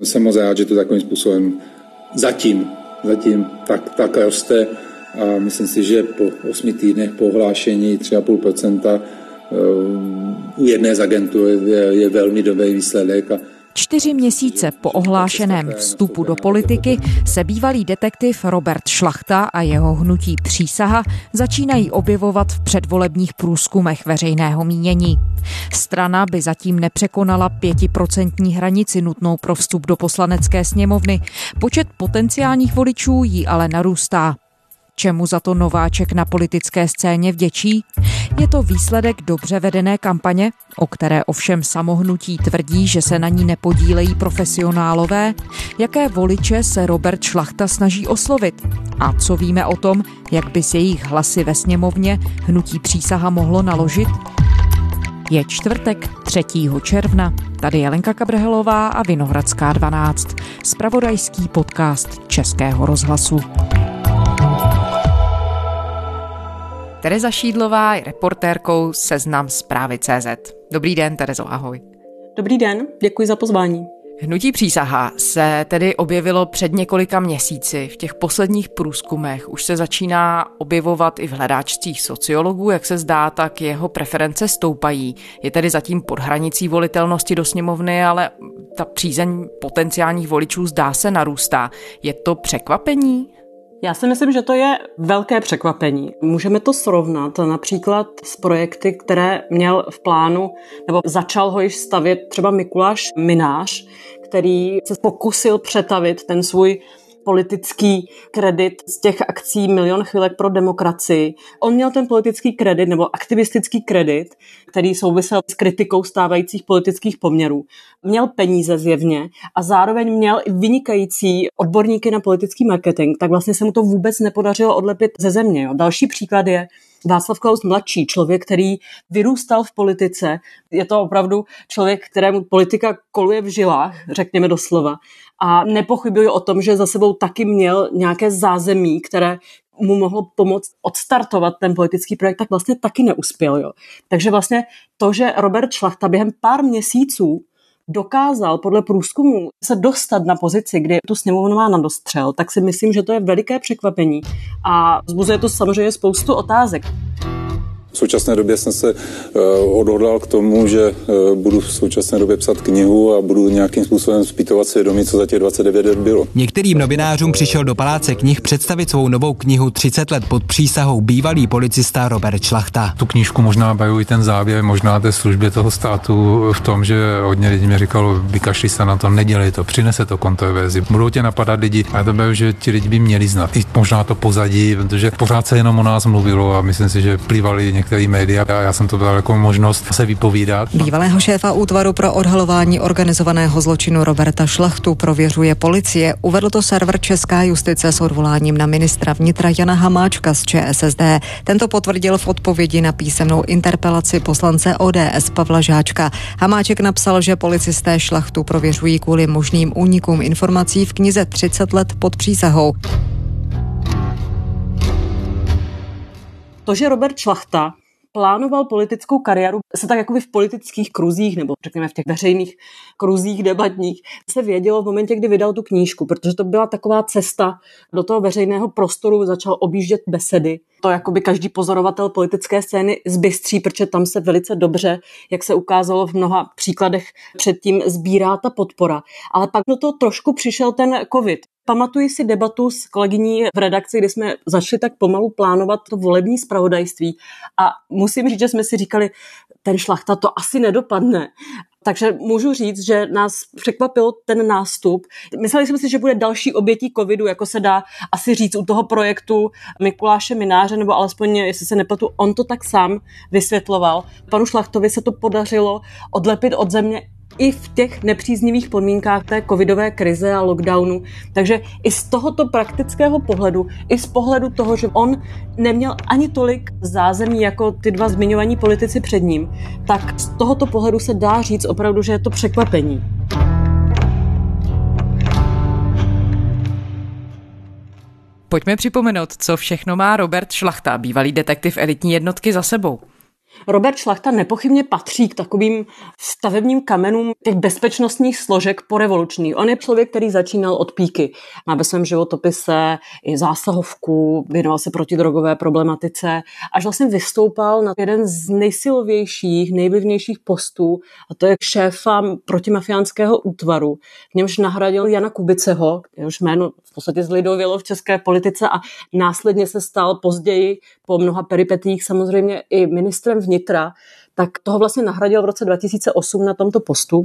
Jsem moc rád, že to takovým způsobem zatím, zatím tak, tak roste a myslím si, že po osmi týdnech po ohlášení 3,5% eh, u jedné z agentur je, je velmi dobrý výsledek a Čtyři měsíce po ohlášeném vstupu do politiky se bývalý detektiv Robert Šlachta a jeho hnutí přísaha začínají objevovat v předvolebních průzkumech veřejného mínění. Strana by zatím nepřekonala pětiprocentní hranici nutnou pro vstup do poslanecké sněmovny. Počet potenciálních voličů jí ale narůstá. Čemu za to nováček na politické scéně vděčí? Je to výsledek dobře vedené kampaně, o které ovšem samohnutí tvrdí, že se na ní nepodílejí profesionálové? Jaké voliče se Robert Šlachta snaží oslovit? A co víme o tom, jak by s jejich hlasy ve sněmovně hnutí přísaha mohlo naložit? Je čtvrtek 3. června. Tady je Lenka Kabrhelová a Vinohradská 12. Spravodajský podcast Českého rozhlasu. Tereza Šídlová je reportérkou Seznam zprávy CZ. Dobrý den, Terezo, ahoj. Dobrý den, děkuji za pozvání. Hnutí přísaha se tedy objevilo před několika měsíci. V těch posledních průzkumech už se začíná objevovat i v hledáčcích sociologů. Jak se zdá, tak jeho preference stoupají. Je tedy zatím pod hranicí volitelnosti do sněmovny, ale ta přízeň potenciálních voličů zdá se narůstá. Je to překvapení? Já si myslím, že to je velké překvapení. Můžeme to srovnat například s projekty, které měl v plánu, nebo začal ho již stavět třeba Mikuláš Minář, který se pokusil přetavit ten svůj politický kredit z těch akcí Milion chvílek pro demokracii. On měl ten politický kredit nebo aktivistický kredit, který souvisel s kritikou stávajících politických poměrů. Měl peníze zjevně a zároveň měl i vynikající odborníky na politický marketing, tak vlastně se mu to vůbec nepodařilo odlepit ze země. Jo. Další příklad je Václav Klaus mladší, člověk, který vyrůstal v politice. Je to opravdu člověk, kterému politika koluje v žilách, řekněme doslova. A nepochybuji o tom, že za sebou taky měl nějaké zázemí, které mu mohlo pomoct odstartovat ten politický projekt, tak vlastně taky neuspěl. Jo. Takže vlastně to, že Robert Šlachta během pár měsíců dokázal podle průzkumu se dostat na pozici, kdy tu sněmovnu má na dostřel, tak si myslím, že to je veliké překvapení a vzbuzuje to samozřejmě spoustu otázek. V současné době jsem se eh, odhodlal k tomu, že eh, budu v současné době psat knihu a budu nějakým způsobem zpítovat svědomí, co za těch 29 let bylo. Některým novinářům přišel do Paláce knih představit svou novou knihu 30 let pod přísahou bývalý policista Robert Šlachta. Tu knížku možná i ten závěr, možná té službě toho státu v tom, že hodně lidí mi říkalo, vykašli se na to, nedělej to, přinese to kontroverzi. Budou tě napadat lidi a to byl, že ti lidi by měli znát. I možná to pozadí, protože pořád se jenom o nás mluvilo a myslím si, že plývali některé média a já jsem to dal jako možnost se vypovídat. Bývalého šéfa útvaru pro odhalování organizovaného zločinu Roberta Šlachtu prověřuje policie. Uvedl to server Česká justice s odvoláním na ministra vnitra Jana Hamáčka z ČSSD. Tento potvrdil v odpovědi na písemnou interpelaci poslance ODS Pavla Žáčka. Hamáček napsal, že policisté Šlachtu prověřují kvůli možným únikům informací v knize 30 let pod přísahou. To, že Robert Šlachta plánoval politickou kariéru, se tak jako v politických kruzích, nebo řekněme v těch veřejných kruzích debatních, se vědělo v momentě, kdy vydal tu knížku, protože to byla taková cesta do toho veřejného prostoru, začal objíždět besedy. To jako by každý pozorovatel politické scény zbystří, protože tam se velice dobře, jak se ukázalo v mnoha příkladech předtím, sbírá ta podpora. Ale pak do toho trošku přišel ten covid. Pamatuji si debatu s kolegyní v redakci, kdy jsme začali tak pomalu plánovat to volební spravodajství a musím říct, že jsme si říkali, ten šlachta to asi nedopadne. Takže můžu říct, že nás překvapil ten nástup. Mysleli jsme si, že bude další obětí covidu, jako se dá asi říct u toho projektu Mikuláše Mináře, nebo alespoň, jestli se nepletu, on to tak sám vysvětloval. Panu Šlachtovi se to podařilo odlepit od země i v těch nepříznivých podmínkách té covidové krize a lockdownu. Takže i z tohoto praktického pohledu, i z pohledu toho, že on neměl ani tolik zázemí jako ty dva zmiňovaní politici před ním, tak z tohoto pohledu se dá říct opravdu, že je to překvapení. Pojďme připomenout, co všechno má Robert Šlachta, bývalý detektiv elitní jednotky za sebou. Robert Šlachta nepochybně patří k takovým stavebním kamenům těch bezpečnostních složek po revoluční. On je člověk, který začínal od píky. Má ve svém životopise i zásahovku, věnoval se protidrogové problematice, až vlastně vystoupal na jeden z nejsilovějších, nejvlivnějších postů, a to je šéfa protimafiánského útvaru, v němž nahradil Jana Kubiceho, jehož jméno v podstatě zlidovělo v české politice a následně se stal později po mnoha peripetích samozřejmě i ministrem vnitra, tak toho vlastně nahradil v roce 2008 na tomto postu.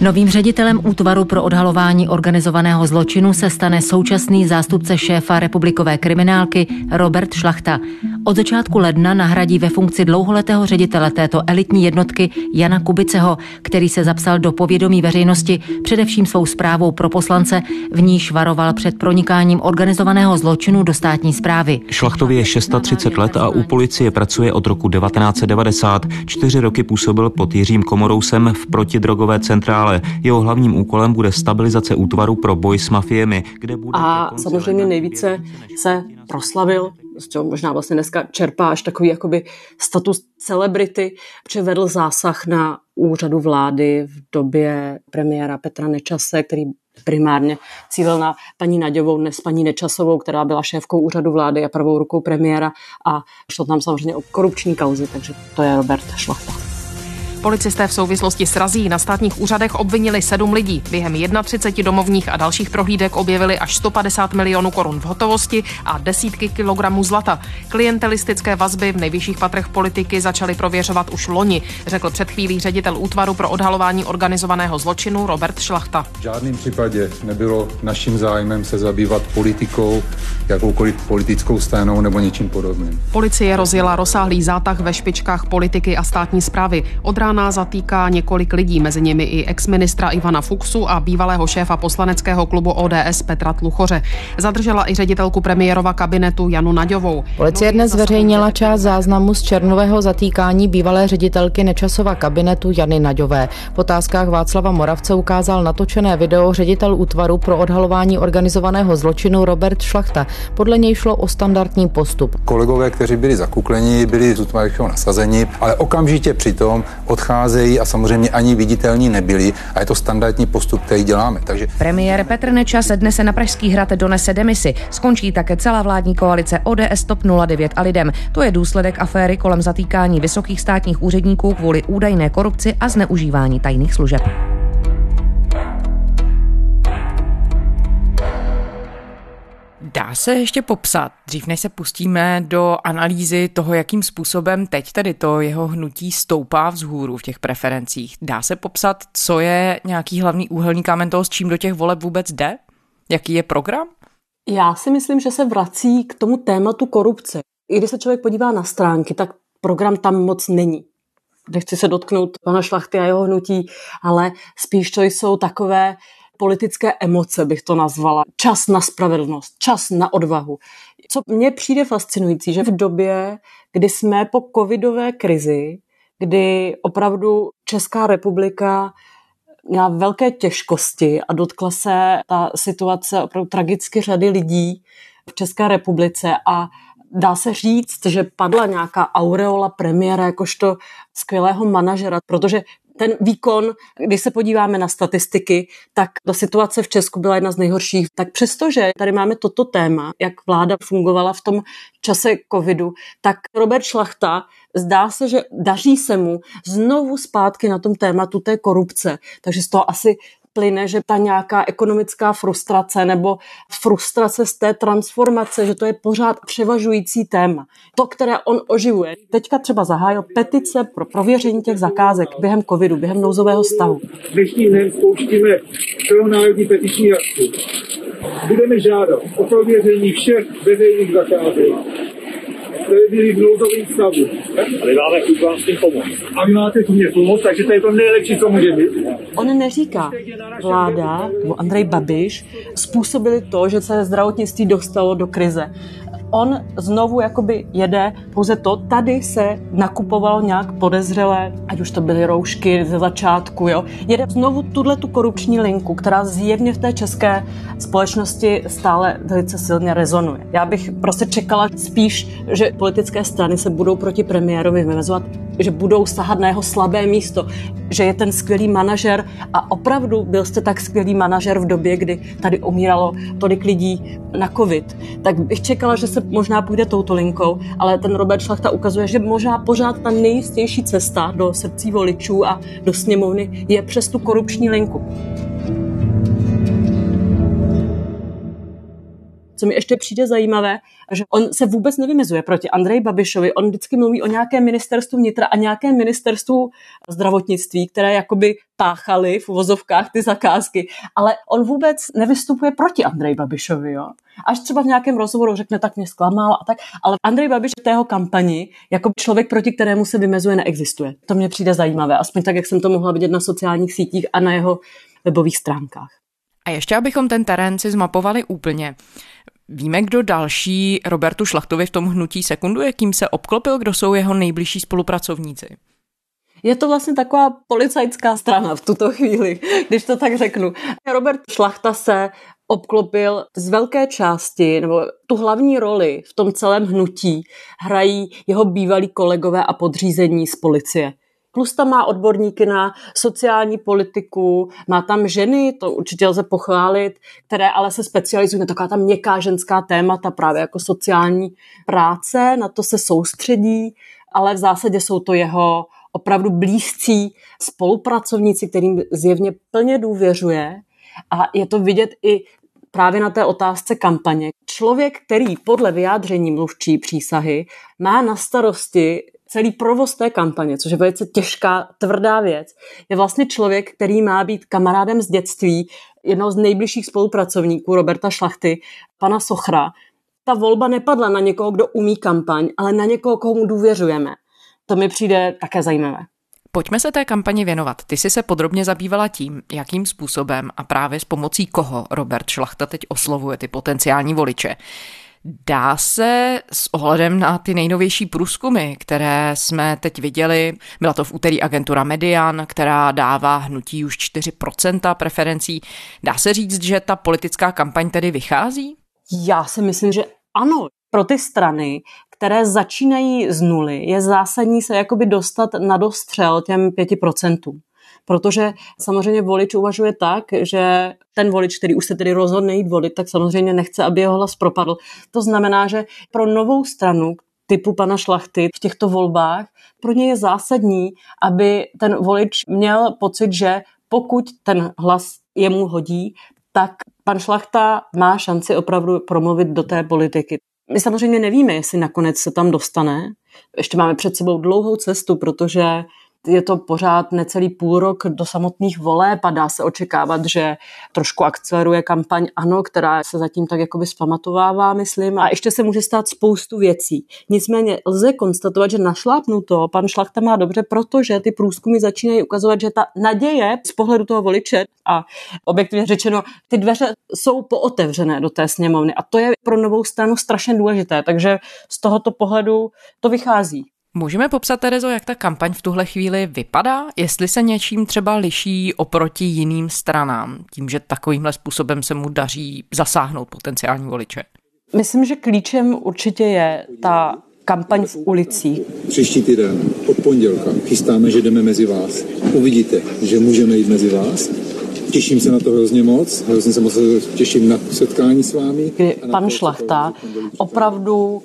Novým ředitelem útvaru pro odhalování organizovaného zločinu se stane současný zástupce šéfa republikové kriminálky Robert Šlachta. Od začátku ledna nahradí ve funkci dlouholetého ředitele této elitní jednotky Jana Kubiceho, který se zapsal do povědomí veřejnosti především svou zprávou pro poslance, v níž varoval před pronikáním organizovaného zločinu do státní zprávy. Šlachtově je 630 let a u policie pracuje od roku 1990. Čtyři roky působil pod Jiřím Komorousem v protidrogové centrále. Jeho hlavním úkolem bude stabilizace útvaru pro boj s mafiemi, kde bude... A samozřejmě nejvíce se proslavil z čeho možná vlastně dneska čerpá až takový jakoby status celebrity, přivedl zásah na úřadu vlády v době premiéra Petra Nečase, který primárně cílil na paní Naďovou, dnes paní Nečasovou, která byla šéfkou úřadu vlády a prvou rukou premiéra a šlo tam samozřejmě o korupční kauzy, takže to je Robert Šlachta. Policisté v souvislosti s razí na státních úřadech obvinili sedm lidí. Během 31 domovních a dalších prohlídek objevili až 150 milionů korun v hotovosti a desítky kilogramů zlata. Klientelistické vazby v nejvyšších patrech politiky začaly prověřovat už loni, řekl před chvílí ředitel útvaru pro odhalování organizovaného zločinu Robert Šlachta. V žádném případě nebylo naším zájmem se zabývat politikou, jakoukoliv politickou stranou nebo něčím podobným. Policie rozjela rozsáhlý zátah ve špičkách politiky a státní zprávy. Od rána Rána zatýká několik lidí, mezi nimi i exministra Ivana Fuxu a bývalého šéfa poslaneckého klubu ODS Petra Tluchoře. Zadržela i ředitelku premiérova kabinetu Janu Naďovou. Policie dnes zveřejnila část záznamu z černového zatýkání bývalé ředitelky Nečasova kabinetu Jany Naďové. V otázkách Václava Moravce ukázal natočené video ředitel útvaru pro odhalování organizovaného zločinu Robert Šlachta. Podle něj šlo o standardní postup. Kolegové, kteří byli zakukleni, byli z útvaru nasazeni, ale okamžitě přitom od odcházejí a samozřejmě ani viditelní nebyli a je to standardní postup, který děláme. Takže... Premiér Petr Nečas dnes se na Pražský hrad donese demisi. Skončí také celá vládní koalice ODS TOP 09 a lidem. To je důsledek aféry kolem zatýkání vysokých státních úředníků kvůli údajné korupci a zneužívání tajných služeb. Dá se ještě popsat, dřív než se pustíme do analýzy toho, jakým způsobem teď tedy to jeho hnutí stoupá vzhůru v těch preferencích. Dá se popsat, co je nějaký hlavní úhelný kámen toho, s čím do těch voleb vůbec jde? Jaký je program? Já si myslím, že se vrací k tomu tématu korupce. I když se člověk podívá na stránky, tak program tam moc není. Nechci se dotknout pana Šlachty a jeho hnutí, ale spíš to jsou takové politické emoce, bych to nazvala. Čas na spravedlnost, čas na odvahu. Co mně přijde fascinující, že v době, kdy jsme po covidové krizi, kdy opravdu Česká republika měla velké těžkosti a dotkla se ta situace opravdu tragicky řady lidí v České republice a dá se říct, že padla nějaká aureola premiéra jakožto skvělého manažera, protože ten výkon, když se podíváme na statistiky, tak ta situace v Česku byla jedna z nejhorších. Tak přestože tady máme toto téma, jak vláda fungovala v tom čase covidu, tak Robert Šlachta zdá se, že daří se mu znovu zpátky na tom tématu té korupce. Takže z toho asi plyne, že ta nějaká ekonomická frustrace nebo frustrace z té transformace, že to je pořád převažující téma. To, které on oživuje. Teďka třeba zahájil petice pro prověření těch zakázek během covidu, během nouzového stavu. Dnešní den spouštíme celonárodní petiční akci. Budeme žádat o prověření všech veřejných zakázek které byli v nouzovém stavu. A my máme chuť vám s tím pomoct. A vy máte tu mě pomoct, takže to je to nejlepší, co může být. On neříká, vláda nebo Andrej Babiš způsobili to, že se zdravotnictví dostalo do krize. On znovu jakoby jede pouze to, tady se nakupovalo nějak podezřelé, ať už to byly roušky ze začátku, jo. Jede znovu tuhle tu korupční linku, která zjevně v té české společnosti stále velice silně rezonuje. Já bych prostě čekala spíš, že politické strany se budou proti premiérovi vymezovat, že budou sahat na jeho slabé místo, že je ten skvělý manažer a opravdu byl jste tak skvělý manažer v době, kdy tady umíralo tolik lidí na covid, tak bych čekala, že se možná půjde touto linkou, ale ten Robert Šlachta ukazuje, že možná pořád ta nejistější cesta do srdcí voličů a do sněmovny je přes tu korupční linku. Co mi ještě přijde zajímavé, že on se vůbec nevymezuje proti Andreji Babišovi. On vždycky mluví o nějakém ministerstvu vnitra a nějakém ministerstvu zdravotnictví, které jakoby páchali v uvozovkách ty zakázky, ale on vůbec nevystupuje proti Andreji Babišovi. Jo? Až třeba v nějakém rozhovoru řekne, tak mě zklamal a tak, ale Andrej Babiš v tého kampani jako člověk, proti kterému se vymezuje, neexistuje. To mě přijde zajímavé, aspoň tak, jak jsem to mohla vidět na sociálních sítích a na jeho webových stránkách. A ještě abychom ten terén si zmapovali úplně. Víme, kdo další Robertu Šlachtovi v tom hnutí sekunduje, kým se obklopil, kdo jsou jeho nejbližší spolupracovníci? Je to vlastně taková policajská strana v tuto chvíli, když to tak řeknu. Robert Šlachta se obklopil z velké části, nebo tu hlavní roli v tom celém hnutí hrají jeho bývalí kolegové a podřízení z policie. Plus tam má odborníky na sociální politiku, má tam ženy, to určitě lze pochválit, které ale se specializují na taková ta měkká ženská témata, právě jako sociální práce, na to se soustředí, ale v zásadě jsou to jeho opravdu blízcí spolupracovníci, kterým zjevně plně důvěřuje a je to vidět i právě na té otázce kampaně. Člověk, který podle vyjádření mluvčí přísahy má na starosti celý provoz té kampaně, což je velice těžká, tvrdá věc, je vlastně člověk, který má být kamarádem z dětství, jednoho z nejbližších spolupracovníků Roberta Šlachty, pana Sochra. Ta volba nepadla na někoho, kdo umí kampaň, ale na někoho, komu důvěřujeme. To mi přijde také zajímavé. Pojďme se té kampani věnovat. Ty jsi se podrobně zabývala tím, jakým způsobem a právě s pomocí koho Robert Šlachta teď oslovuje ty potenciální voliče. Dá se s ohledem na ty nejnovější průzkumy, které jsme teď viděli, byla to v úterý agentura Median, která dává hnutí už 4% preferencí, dá se říct, že ta politická kampaň tedy vychází? Já si myslím, že ano. Pro ty strany, které začínají z nuly, je zásadní se jakoby dostat na dostřel těm 5%. Protože samozřejmě volič uvažuje tak, že ten volič, který už se tedy rozhodne jít volit, tak samozřejmě nechce, aby jeho hlas propadl. To znamená, že pro novou stranu, typu pana Šlachty v těchto volbách, pro ně je zásadní, aby ten volič měl pocit, že pokud ten hlas jemu hodí, tak pan Šlachta má šanci opravdu promluvit do té politiky. My samozřejmě nevíme, jestli nakonec se tam dostane. Ještě máme před sebou dlouhou cestu, protože je to pořád necelý půl rok do samotných voleb a dá se očekávat, že trošku akceleruje kampaň ANO, která se zatím tak jakoby zpamatovává, myslím, a ještě se může stát spoustu věcí. Nicméně lze konstatovat, že našlápnuto pan Šlachta má dobře, protože ty průzkumy začínají ukazovat, že ta naděje z pohledu toho voliče a objektivně řečeno, ty dveře jsou pootevřené do té sněmovny a to je pro novou stranu strašně důležité, takže z tohoto pohledu to vychází. Můžeme popsat, Terezo, jak ta kampaň v tuhle chvíli vypadá? Jestli se něčím třeba liší oproti jiným stranám, tím, že takovýmhle způsobem se mu daří zasáhnout potenciální voliče? Myslím, že klíčem určitě je ta kampaň v ulicích. Příští týden od pondělka chystáme, že jdeme mezi vás. Uvidíte, že můžeme jít mezi vás. Těším se na to hrozně moc. Hrozně se moc těším na setkání s vámi. Kdy pan Šlachta opravdu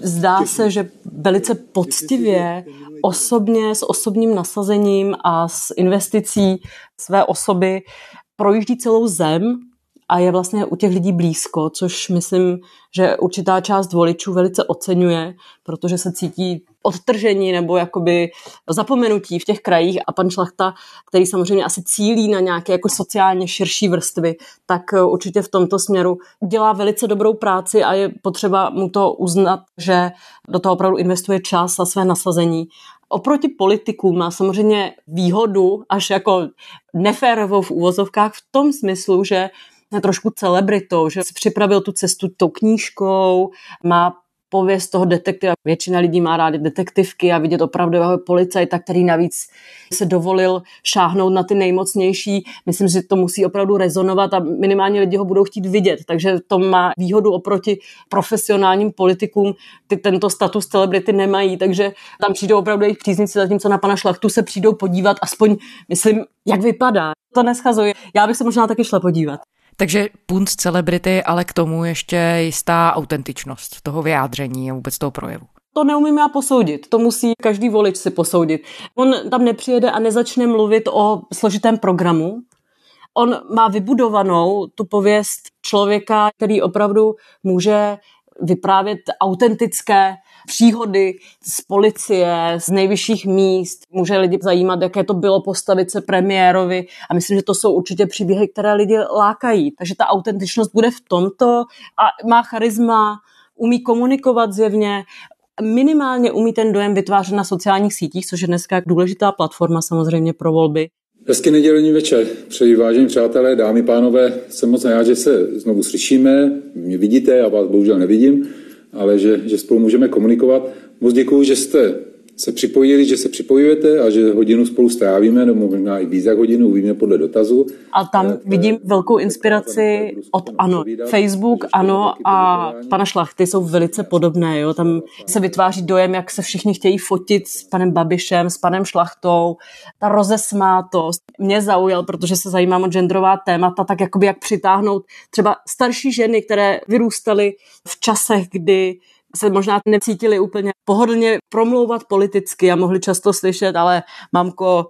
zdá se, že velice poctivě, osobně, s osobním nasazením a s investicí své osoby projíždí celou zem a je vlastně u těch lidí blízko, což myslím, že určitá část voličů velice oceňuje, protože se cítí odtržení nebo jakoby zapomenutí v těch krajích. A pan Šlachta, který samozřejmě asi cílí na nějaké jako sociálně širší vrstvy, tak určitě v tomto směru dělá velice dobrou práci a je potřeba mu to uznat, že do toho opravdu investuje čas a své nasazení. Oproti politikům má samozřejmě výhodu až jako neférovou v úvozovkách v tom smyslu, že trošku celebritou, že si připravil tu cestu tou knížkou, má pověst toho detektiva. Většina lidí má rádi detektivky a vidět opravdového policajta, který navíc se dovolil šáhnout na ty nejmocnější. Myslím, že to musí opravdu rezonovat a minimálně lidi ho budou chtít vidět. Takže to má výhodu oproti profesionálním politikům. Ty tento status celebrity nemají, takže tam přijdou opravdu jejich příznici, zatímco na pana Šlachtu se přijdou podívat, aspoň myslím, jak vypadá. To neschazuje. Já bych se možná taky šla podívat. Takže punt celebrity, ale k tomu ještě jistá autentičnost toho vyjádření a vůbec toho projevu. To neumím já posoudit, to musí každý volič si posoudit. On tam nepřijede a nezačne mluvit o složitém programu. On má vybudovanou tu pověst člověka, který opravdu může vyprávět autentické příhody z policie, z nejvyšších míst. Může lidi zajímat, jaké to bylo postavit se premiérovi a myslím, že to jsou určitě příběhy, které lidi lákají. Takže ta autentičnost bude v tomto a má charisma, umí komunikovat zjevně, minimálně umí ten dojem vytvářet na sociálních sítích, což je dneska důležitá platforma samozřejmě pro volby. Hezký nedělní večer. Přeji vážení přátelé, dámy, pánové, jsem moc rád, že se znovu slyšíme. Mě vidíte, já vás bohužel nevidím, ale že, že spolu můžeme komunikovat. Moc děkuji, že jste se připojili, že se připojujete a že hodinu spolu strávíme, nebo možná i víc jak hodinu, uvidíme podle dotazu. A tam eh, vidím velkou inspiraci od ANO. Facebook, ANO a pana Šlachty jsou velice podobné. Jo? Tam se vytváří dojem, jak se všichni chtějí fotit s panem Babišem, s panem Šlachtou. Ta rozesmátost mě zaujal, protože se zajímám o genderová témata, tak jakoby jak přitáhnout třeba starší ženy, které vyrůstaly v časech, kdy se možná necítili úplně pohodlně promlouvat politicky a mohli často slyšet, ale mamko,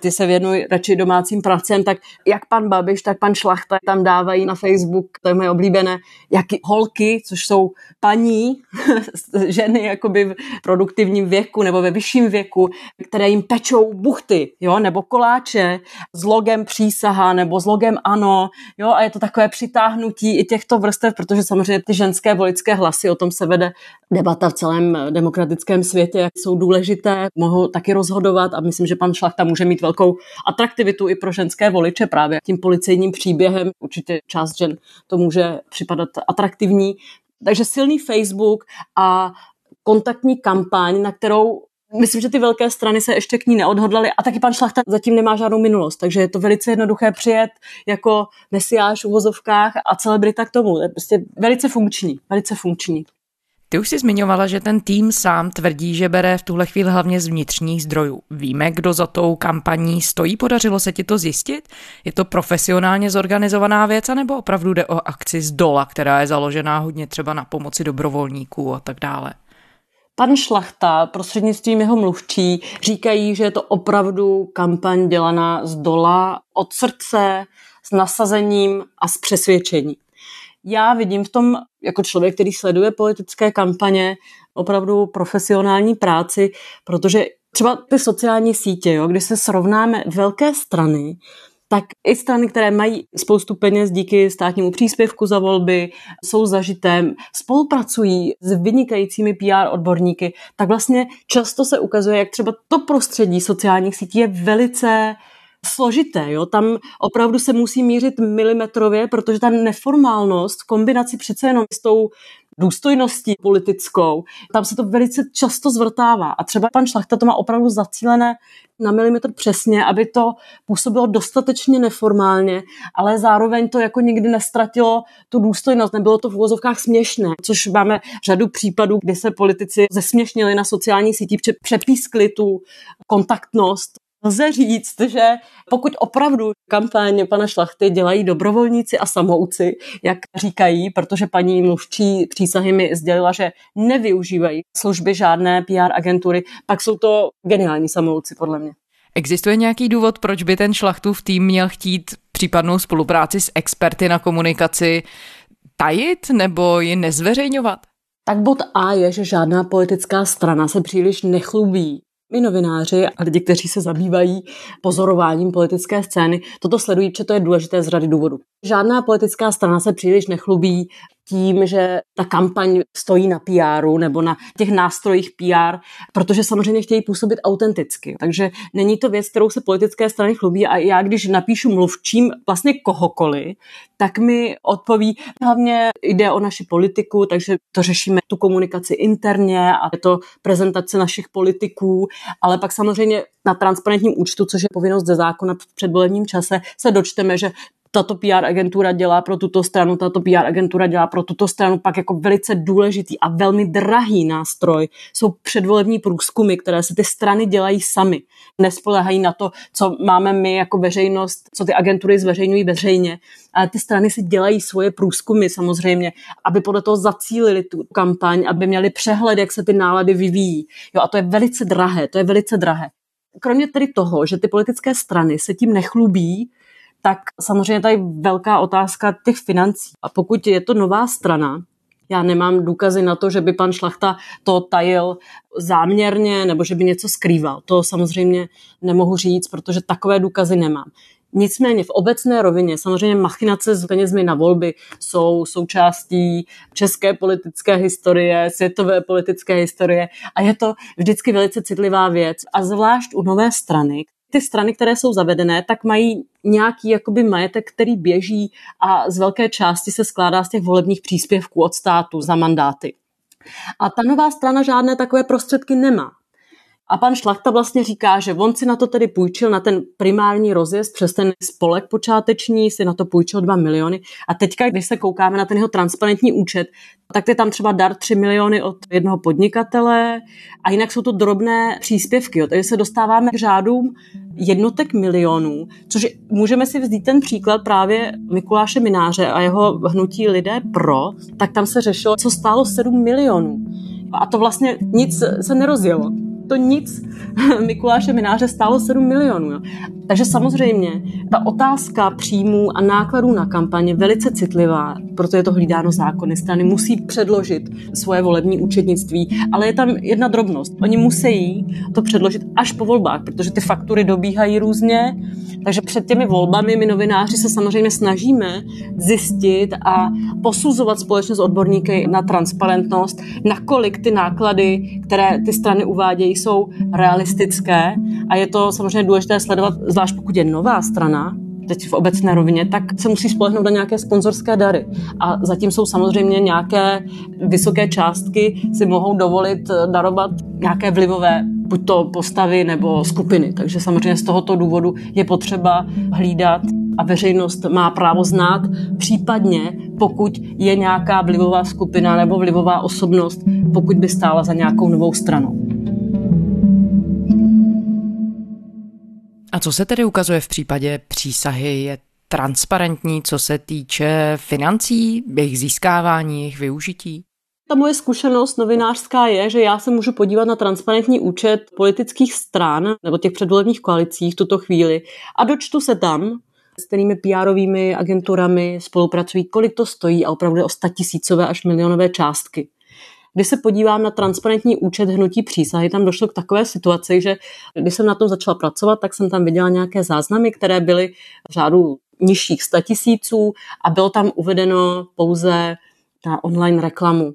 ty se věnují radši domácím pracem, tak jak pan Babiš, tak pan Šlachta tam dávají na Facebook, to je moje oblíbené, jak holky, což jsou paní, ženy jakoby v produktivním věku nebo ve vyšším věku, které jim pečou buchty, jo, nebo koláče s logem přísaha nebo s logem ano, jo, a je to takové přitáhnutí i těchto vrstev, protože samozřejmě ty ženské voličské hlasy, o tom se vede debata v celém demokratickém světě, jak jsou důležité, mohou taky rozhodovat a myslím, že pan Šlachta může mít velkou atraktivitu i pro ženské voliče právě tím policejním příběhem. Určitě část žen to může připadat atraktivní. Takže silný Facebook a kontaktní kampaň, na kterou Myslím, že ty velké strany se ještě k ní neodhodlaly a taky pan Šlachta zatím nemá žádnou minulost, takže je to velice jednoduché přijet jako mesiáš v uvozovkách a celebrita k tomu. Je prostě velice funkční, velice funkční. Ty už jsi zmiňovala, že ten tým sám tvrdí, že bere v tuhle chvíli hlavně z vnitřních zdrojů. Víme, kdo za tou kampaní stojí? Podařilo se ti to zjistit? Je to profesionálně zorganizovaná věc, anebo opravdu jde o akci z dola, která je založená hodně třeba na pomoci dobrovolníků a tak dále? Pan Šlachta prostřednictvím jeho mluvčí říkají, že je to opravdu kampaň dělaná z dola, od srdce, s nasazením a s přesvědčením já vidím v tom, jako člověk, který sleduje politické kampaně, opravdu profesionální práci, protože třeba ty sociální sítě, jo, kdy se srovnáme velké strany, tak i strany, které mají spoustu peněz díky státnímu příspěvku za volby, jsou zažité, spolupracují s vynikajícími PR odborníky, tak vlastně často se ukazuje, jak třeba to prostředí sociálních sítí je velice složité. Jo? Tam opravdu se musí mířit milimetrově, protože ta neformálnost v kombinaci přece jenom s tou důstojností politickou, tam se to velice často zvrtává. A třeba pan Šlachta to má opravdu zacílené na milimetr přesně, aby to působilo dostatečně neformálně, ale zároveň to jako nikdy nestratilo tu důstojnost, nebylo to v uvozovkách směšné, což máme řadu případů, kdy se politici zesměšnili na sociálních sítích, přepískli tu kontaktnost Lze říct, že pokud opravdu kampaň pana Šlachty dělají dobrovolníci a samouci, jak říkají, protože paní mluvčí přísahy mi sdělila, že nevyužívají služby žádné PR agentury, pak jsou to geniální samouci, podle mě. Existuje nějaký důvod, proč by ten Šlachtův tým měl chtít případnou spolupráci s experty na komunikaci tajit nebo ji nezveřejňovat? Tak bod A je, že žádná politická strana se příliš nechlubí my novináři a lidi, kteří se zabývají pozorováním politické scény, toto sledují, že to je důležité z řady důvodů. Žádná politická strana se příliš nechlubí tím, že ta kampaň stojí na PR nebo na těch nástrojích PR, protože samozřejmě chtějí působit autenticky. Takže není to věc, kterou se politické strany chlubí a já, když napíšu mluvčím vlastně kohokoliv, tak mi odpoví, hlavně jde o naši politiku, takže to řešíme tu komunikaci interně a je to prezentace našich politiků, ale pak samozřejmě na transparentním účtu, což je povinnost ze zákona v předvolebním čase, se dočteme, že tato PR agentura dělá pro tuto stranu, tato PR agentura dělá pro tuto stranu, pak jako velice důležitý a velmi drahý nástroj jsou předvolební průzkumy, které se ty strany dělají sami. Nespolehají na to, co máme my jako veřejnost, co ty agentury zveřejňují veřejně, ale ty strany si dělají svoje průzkumy samozřejmě, aby podle toho zacílili tu kampaň, aby měli přehled, jak se ty nálady vyvíjí. Jo, a to je velice drahé, to je velice drahé. Kromě tedy toho, že ty politické strany se tím nechlubí, tak samozřejmě tady velká otázka těch financí. A pokud je to nová strana, já nemám důkazy na to, že by pan Šlachta to tajil záměrně nebo že by něco skrýval. To samozřejmě nemohu říct, protože takové důkazy nemám. Nicméně v obecné rovině samozřejmě machinace s penězmi na volby jsou součástí české politické historie, světové politické historie a je to vždycky velice citlivá věc. A zvlášť u nové strany, ty strany, které jsou zavedené, tak mají nějaký jakoby majetek, který běží a z velké části se skládá z těch volebních příspěvků od státu za mandáty. A ta nová strana žádné takové prostředky nemá. A pan Šlachta vlastně říká, že on si na to tedy půjčil, na ten primární rozjezd přes ten spolek počáteční, si na to půjčil 2 miliony. A teďka, když se koukáme na ten jeho transparentní účet, tak je tam třeba dar 3 miliony od jednoho podnikatele a jinak jsou to drobné příspěvky. Jo. Takže se dostáváme k řádům jednotek milionů, což můžeme si vzít ten příklad právě Mikuláše Mináře a jeho hnutí Lidé pro, tak tam se řešilo, co stálo 7 milionů. A to vlastně nic se nerozjelo to nic Mikuláše Mináře stálo 7 milionů. Jo. Takže samozřejmě ta otázka příjmů a nákladů na kampaň je velice citlivá, proto je to hlídáno zákony. Strany musí předložit svoje volební účetnictví, ale je tam jedna drobnost. Oni musí to předložit až po volbách, protože ty faktury dobíhají různě, takže před těmi volbami my novináři se samozřejmě snažíme zjistit a posuzovat společně s odborníky na transparentnost, nakolik ty náklady, které ty strany uvádějí, jsou realistické a je to samozřejmě důležité sledovat, zvlášť pokud je nová strana, teď v obecné rovině, tak se musí spolehnout na nějaké sponzorské dary. A zatím jsou samozřejmě nějaké vysoké částky, si mohou dovolit darovat nějaké vlivové buď to postavy nebo skupiny. Takže samozřejmě z tohoto důvodu je potřeba hlídat a veřejnost má právo znát, případně pokud je nějaká vlivová skupina nebo vlivová osobnost, pokud by stála za nějakou novou stranou. A co se tedy ukazuje v případě přísahy? Je transparentní, co se týče financí, jejich získávání, jejich využití? Ta moje zkušenost novinářská je, že já se můžu podívat na transparentní účet politických stran nebo těch předvolebních koalicí v tuto chvíli a dočtu se tam, s kterými PR agenturami spolupracují, kolik to stojí a opravdu o tisícové až milionové částky. Když se podívám na transparentní účet hnutí přísahy, tam došlo k takové situaci, že když jsem na tom začala pracovat, tak jsem tam viděla nějaké záznamy, které byly v řádu nižších tisíců a bylo tam uvedeno pouze na online reklamu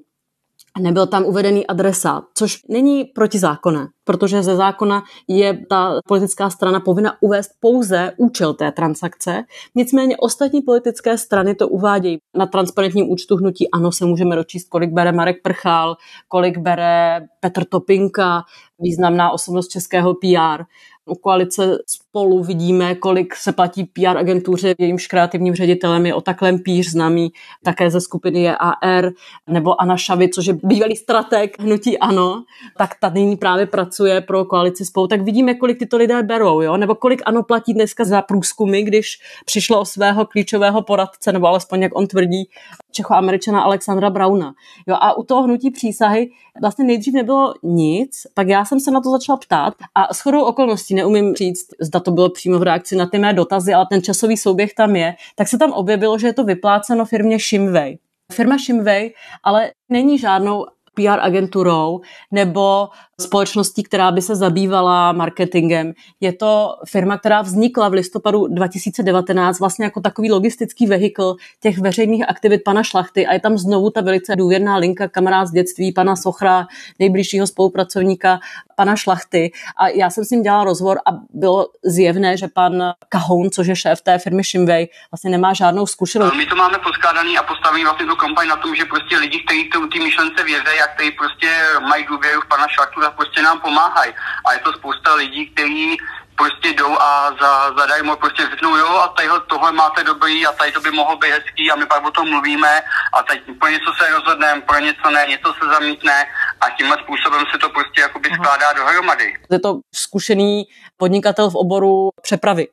nebyl tam uvedený adresát, což není protizákonné, protože ze zákona je ta politická strana povinna uvést pouze účel té transakce. Nicméně ostatní politické strany to uvádějí. Na transparentním účtu hnutí ano se můžeme dočíst, kolik bere Marek Prchal, kolik bere Petr Topinka, významná osobnost českého PR. U koalice spolu vidíme, kolik se platí PR agentuře, jejímž kreativním ředitelem je Otaklem Píř, známý také ze skupiny JAR, nebo Anna Šavi, což je bývalý strateg hnutí ANO, tak ta nyní právě pracuje pro koalici spolu. Tak vidíme, kolik tyto lidé berou, jo? nebo kolik ANO platí dneska za průzkumy, když přišlo o svého klíčového poradce, nebo alespoň jak on tvrdí, Čecho-Američana Alexandra Brauna. Jo, a u toho hnutí přísahy vlastně nejdřív nebylo nic, tak já jsem se na to začala ptát a s chodou okolností neumím říct, zda to bylo přímo v reakci na ty mé dotazy, ale ten časový souběh tam je, tak se tam objevilo, že je to vypláceno firmě Shimway. Firma Shimway ale není žádnou PR agenturou nebo společností, která by se zabývala marketingem. Je to firma, která vznikla v listopadu 2019 vlastně jako takový logistický vehikl těch veřejných aktivit pana Šlachty a je tam znovu ta velice důvěrná linka kamarád z dětství, pana Sochra, nejbližšího spolupracovníka pana Šlachty. A já jsem s ním dělala rozhovor a bylo zjevné, že pan Kahoun, což je šéf té firmy Shimway, vlastně nemá žádnou zkušenost. My to máme poskládaný a postavený vlastně tu kampaň na tom, že prostě lidi, kteří ty myšlence věří a kteří prostě mají důvěru v pana Šlachtu, tak prostě nám pomáhají. A je to spousta lidí, kteří prostě jdou a za, zadarmo prostě řeknou, jo, a tady tohle máte dobrý a tady to by mohlo být hezký a my pak o tom mluvíme a teď pro něco se rozhodneme, pro něco ne, něco se zamítne a tímhle způsobem se to prostě jakoby skládá dohromady. Je to zkušený podnikatel v oboru přepravy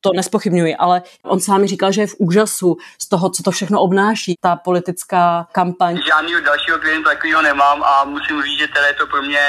to nespochybňuji, ale on sám říkal, že je v úžasu z toho, co to všechno obnáší, ta politická kampaň. Žádného dalšího klienta takového nemám a musím říct, že teda je to pro mě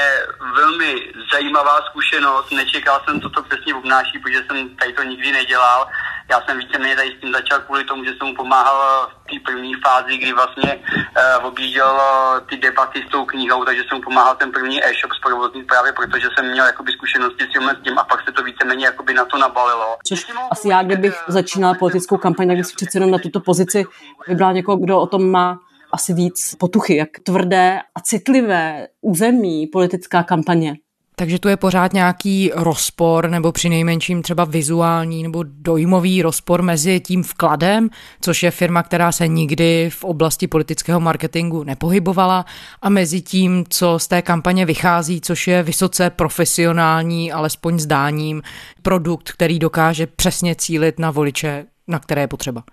velmi zajímavá zkušenost. Nečekal jsem, co to přesně obnáší, protože jsem tady to nikdy nedělal já jsem víceméně tady s tím začal kvůli tomu, že jsem mu pomáhal v té první fázi, kdy vlastně uh, objížděl uh, ty debaty s tou knihou, takže jsem mu pomáhal ten první e-shop zprovoznit právě protože jsem měl jakoby zkušenosti s tím a pak se to víceméně jakoby na to nabalilo. Což asi já, kdybych začínala politickou kampaň, tak bych přece jenom na tuto pozici vybral někoho, kdo o tom má asi víc potuchy, jak tvrdé a citlivé území politická kampaně. Takže tu je pořád nějaký rozpor, nebo při nejmenším třeba vizuální nebo dojmový rozpor mezi tím vkladem, což je firma, která se nikdy v oblasti politického marketingu nepohybovala, a mezi tím, co z té kampaně vychází, což je vysoce profesionální, alespoň zdáním, produkt, který dokáže přesně cílit na voliče, na které je potřeba.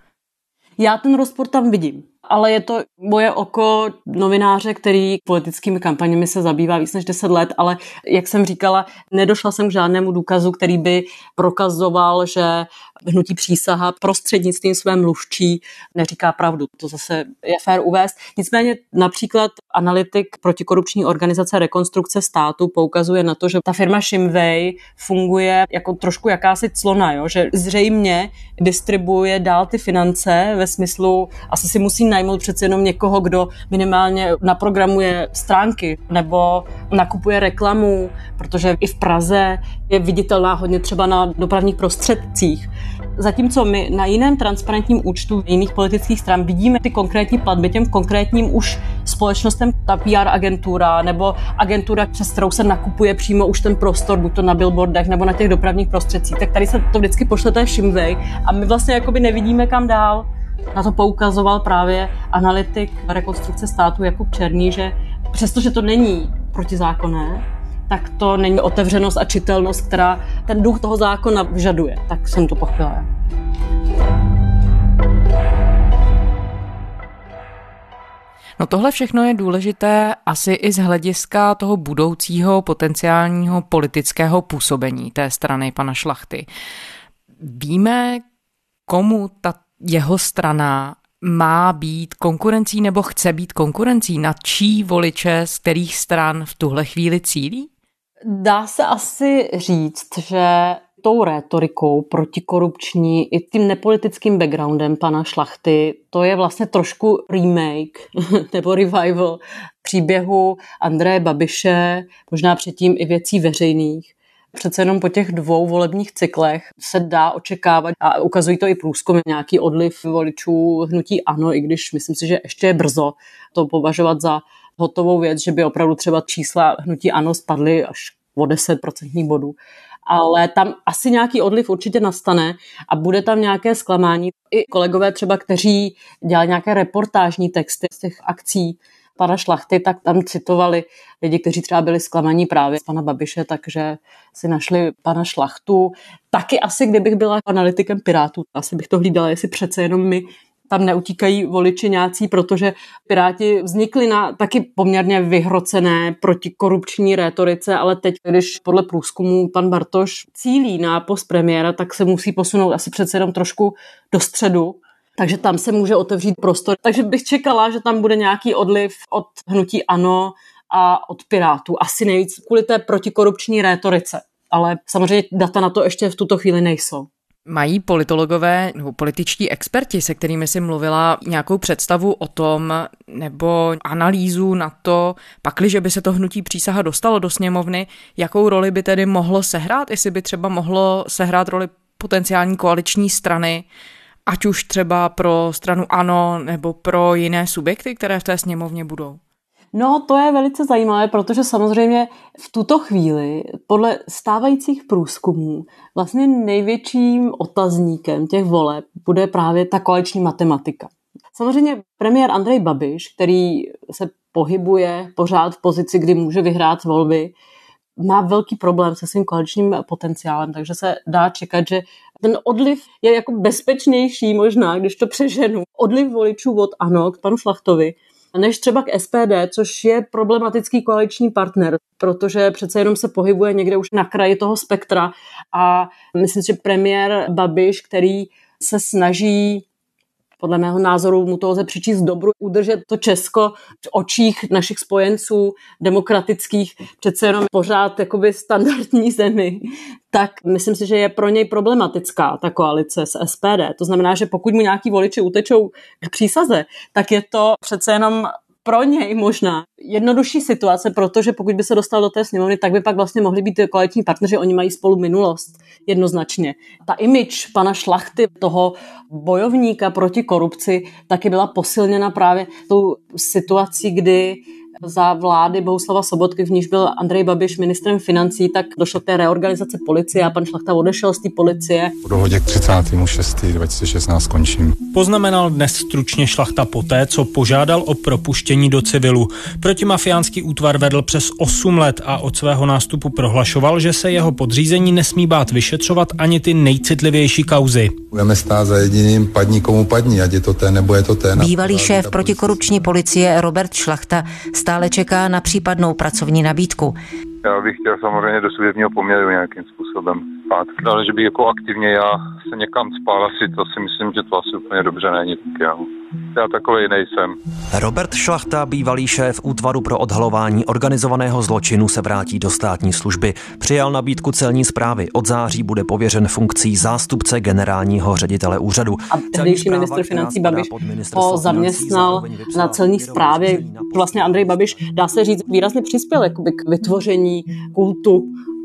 Já ten rozpor tam vidím ale je to moje oko novináře, který politickými kampaněmi se zabývá víc než 10 let, ale jak jsem říkala, nedošla jsem k žádnému důkazu, který by prokazoval, že hnutí přísaha prostřednictvím své mluvčí neříká pravdu. To zase je fér uvést. Nicméně například analytik protikorupční organizace Rekonstrukce státu poukazuje na to, že ta firma Shimway funguje jako trošku jakási clona, jo? že zřejmě distribuje dál ty finance ve smyslu, asi si musí najmout přece jenom někoho, kdo minimálně naprogramuje stránky nebo nakupuje reklamu, protože i v Praze je viditelná hodně třeba na dopravních prostředcích. Zatímco my na jiném transparentním účtu jiných politických stran vidíme ty konkrétní platby těm konkrétním už společnostem, ta PR agentura nebo agentura, přes kterou se nakupuje přímo už ten prostor, buď to na billboardech nebo na těch dopravních prostředcích, tak tady se to vždycky pošle té šimvej a my vlastně jakoby nevidíme kam dál. Na to poukazoval právě analytik rekonstrukce státu Jakub Černý, že přestože to není protizákonné, tak to není otevřenost a čitelnost, která ten duch toho zákona vyžaduje. Tak jsem to pochopila. No tohle všechno je důležité asi i z hlediska toho budoucího potenciálního politického působení té strany pana Šlachty. Víme, komu ta jeho strana má být konkurencí nebo chce být konkurencí? Na čí voliče z kterých stran v tuhle chvíli cílí? Dá se asi říct, že tou rétorikou protikorupční i tím nepolitickým backgroundem pana Šlachty, to je vlastně trošku remake nebo revival příběhu Andreje Babiše, možná předtím i věcí veřejných. Přece jenom po těch dvou volebních cyklech se dá očekávat, a ukazují to i průzkumy, nějaký odliv voličů hnutí ano, i když myslím si, že ještě je brzo to považovat za hotovou věc, že by opravdu třeba čísla hnutí ano spadly až o 10% bodů. Ale tam asi nějaký odliv určitě nastane a bude tam nějaké zklamání. I kolegové třeba, kteří dělali nějaké reportážní texty z těch akcí, pana Šlachty, tak tam citovali lidi, kteří třeba byli zklamaní právě z pana Babiše, takže si našli pana Šlachtu. Taky asi, kdybych byla analytikem Pirátů, asi bych to hlídala, jestli přece jenom my tam neutíkají voliči nějací, protože Piráti vznikli na taky poměrně vyhrocené protikorupční rétorice, ale teď, když podle průzkumu pan Bartoš cílí na post premiéra, tak se musí posunout asi přece jenom trošku do středu takže tam se může otevřít prostor. Takže bych čekala, že tam bude nějaký odliv od hnutí ANO a od Pirátů. Asi nejvíc kvůli té protikorupční rétorice. Ale samozřejmě data na to ještě v tuto chvíli nejsou. Mají politologové nebo političtí experti, se kterými si mluvila, nějakou představu o tom, nebo analýzu na to, pakliže by se to hnutí přísaha dostalo do sněmovny, jakou roli by tedy mohlo sehrát, jestli by třeba mohlo sehrát roli potenciální koaliční strany, ať už třeba pro stranu ANO nebo pro jiné subjekty, které v té sněmovně budou? No, to je velice zajímavé, protože samozřejmě v tuto chvíli podle stávajících průzkumů vlastně největším otazníkem těch voleb bude právě ta koaliční matematika. Samozřejmě premiér Andrej Babiš, který se pohybuje pořád v pozici, kdy může vyhrát volby, má velký problém se svým koaličním potenciálem, takže se dá čekat, že ten odliv je jako bezpečnější možná, když to přeženu. Odliv voličů od ANO k panu Šlachtovi, než třeba k SPD, což je problematický koaliční partner, protože přece jenom se pohybuje někde už na kraji toho spektra a myslím, že premiér Babiš, který se snaží podle mého názoru mu to lze přičíst dobru, udržet to Česko v očích našich spojenců demokratických přece jenom pořád jakoby standardní zemi, tak myslím si, že je pro něj problematická ta koalice s SPD. To znamená, že pokud mu nějaký voliči utečou k přísaze, tak je to přece jenom pro něj možná jednodušší situace, protože pokud by se dostal do té sněmovny, tak by pak vlastně mohli být koaliční partneři, oni mají spolu minulost jednoznačně. Ta image pana Šlachty, toho bojovníka proti korupci, taky byla posilněna právě tou situací, kdy za vlády Bohuslava Sobotky, v níž byl Andrej Babiš ministrem financí, tak došlo k té reorganizace policie a pan Šlachta odešel z té policie. Po dohodě k 30.6.2016 skončím. Poznamenal dnes stručně Šlachta poté, co požádal o propuštění do civilu. Protimafiánský útvar vedl přes 8 let a od svého nástupu prohlašoval, že se jeho podřízení nesmí bát vyšetřovat ani ty nejcitlivější kauzy. Budeme stát za jediným padní komu padní, ať je to ten nebo je to ten. Bývalý šéf protikorupční policie Robert Šlachta stále čeká na případnou pracovní nabídku. Já bych chtěl samozřejmě do služebního poměru nějakým způsobem zpátky, ale že bych jako aktivně já se někam spál asi, to si myslím, že to asi úplně dobře není. Tak já, já takový nejsem. Robert Šlachta, bývalý šéf útvaru pro odhalování organizovaného zločinu, se vrátí do státní služby. Přijal nabídku celní zprávy. Od září bude pověřen funkcí zástupce generálního ředitele úřadu. A tehdejší ministr financí Babiš ho zaměstnal na celní zprávě. Vlastně Andrej Babiš, dá se říct, výrazně přispěl k vytvoření kultu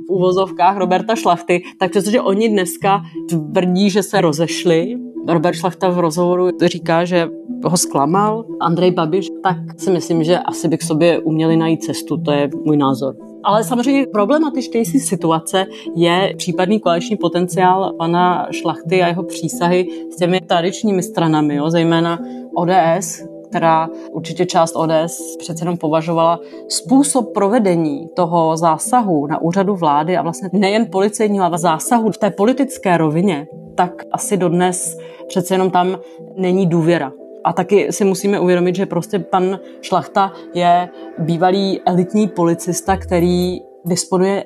v úvozovkách Roberta Šlachty, tak přestože oni dneska tvrdí, že se rozešli, Robert Šlachta v rozhovoru říká, že ho zklamal Andrej Babiš, tak si myslím, že asi by k sobě uměli najít cestu, to je můj názor. Ale samozřejmě problematičtější situace je případný koaliční potenciál pana Šlachty a jeho přísahy s těmi tradičními stranami, jo, zejména ODS, která určitě část ODS přece jenom považovala způsob provedení toho zásahu na úřadu vlády a vlastně nejen policejního, ale zásahu v té politické rovině, tak asi dodnes přece jenom tam není důvěra. A taky si musíme uvědomit, že prostě pan Šlachta je bývalý elitní policista, který disponuje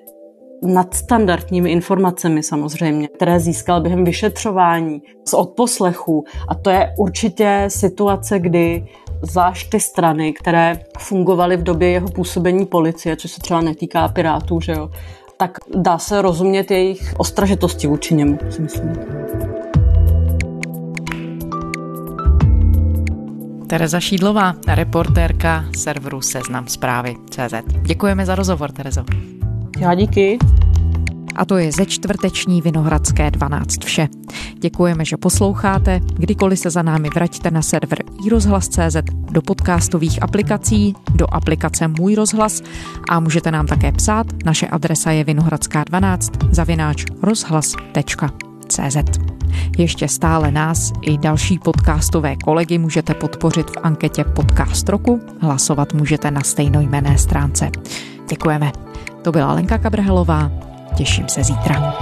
nadstandardními informacemi samozřejmě, které získal během vyšetřování z odposlechu. A to je určitě situace, kdy zvlášť ty strany, které fungovaly v době jeho působení policie, což se třeba netýká Pirátů, že jo, tak dá se rozumět jejich ostražitosti vůči němu, si myslím. Tereza Šídlová, reportérka serveru Seznam zprávy CZ. Děkujeme za rozhovor, Terezo. Já díky. A to je ze čtvrteční Vinohradské 12 vše. Děkujeme, že posloucháte. Kdykoliv se za námi vraťte na server iRozhlas.cz do podcastových aplikací, do aplikace Můj rozhlas a můžete nám také psát. Naše adresa je vinohradská 12 zavináč rozhlas.cz. Ještě stále nás i další podcastové kolegy můžete podpořit v anketě Podcast roku. Hlasovat můžete na stejnojmené stránce. Děkujeme. To byla Lenka Kabrhelová. Těším se zítra.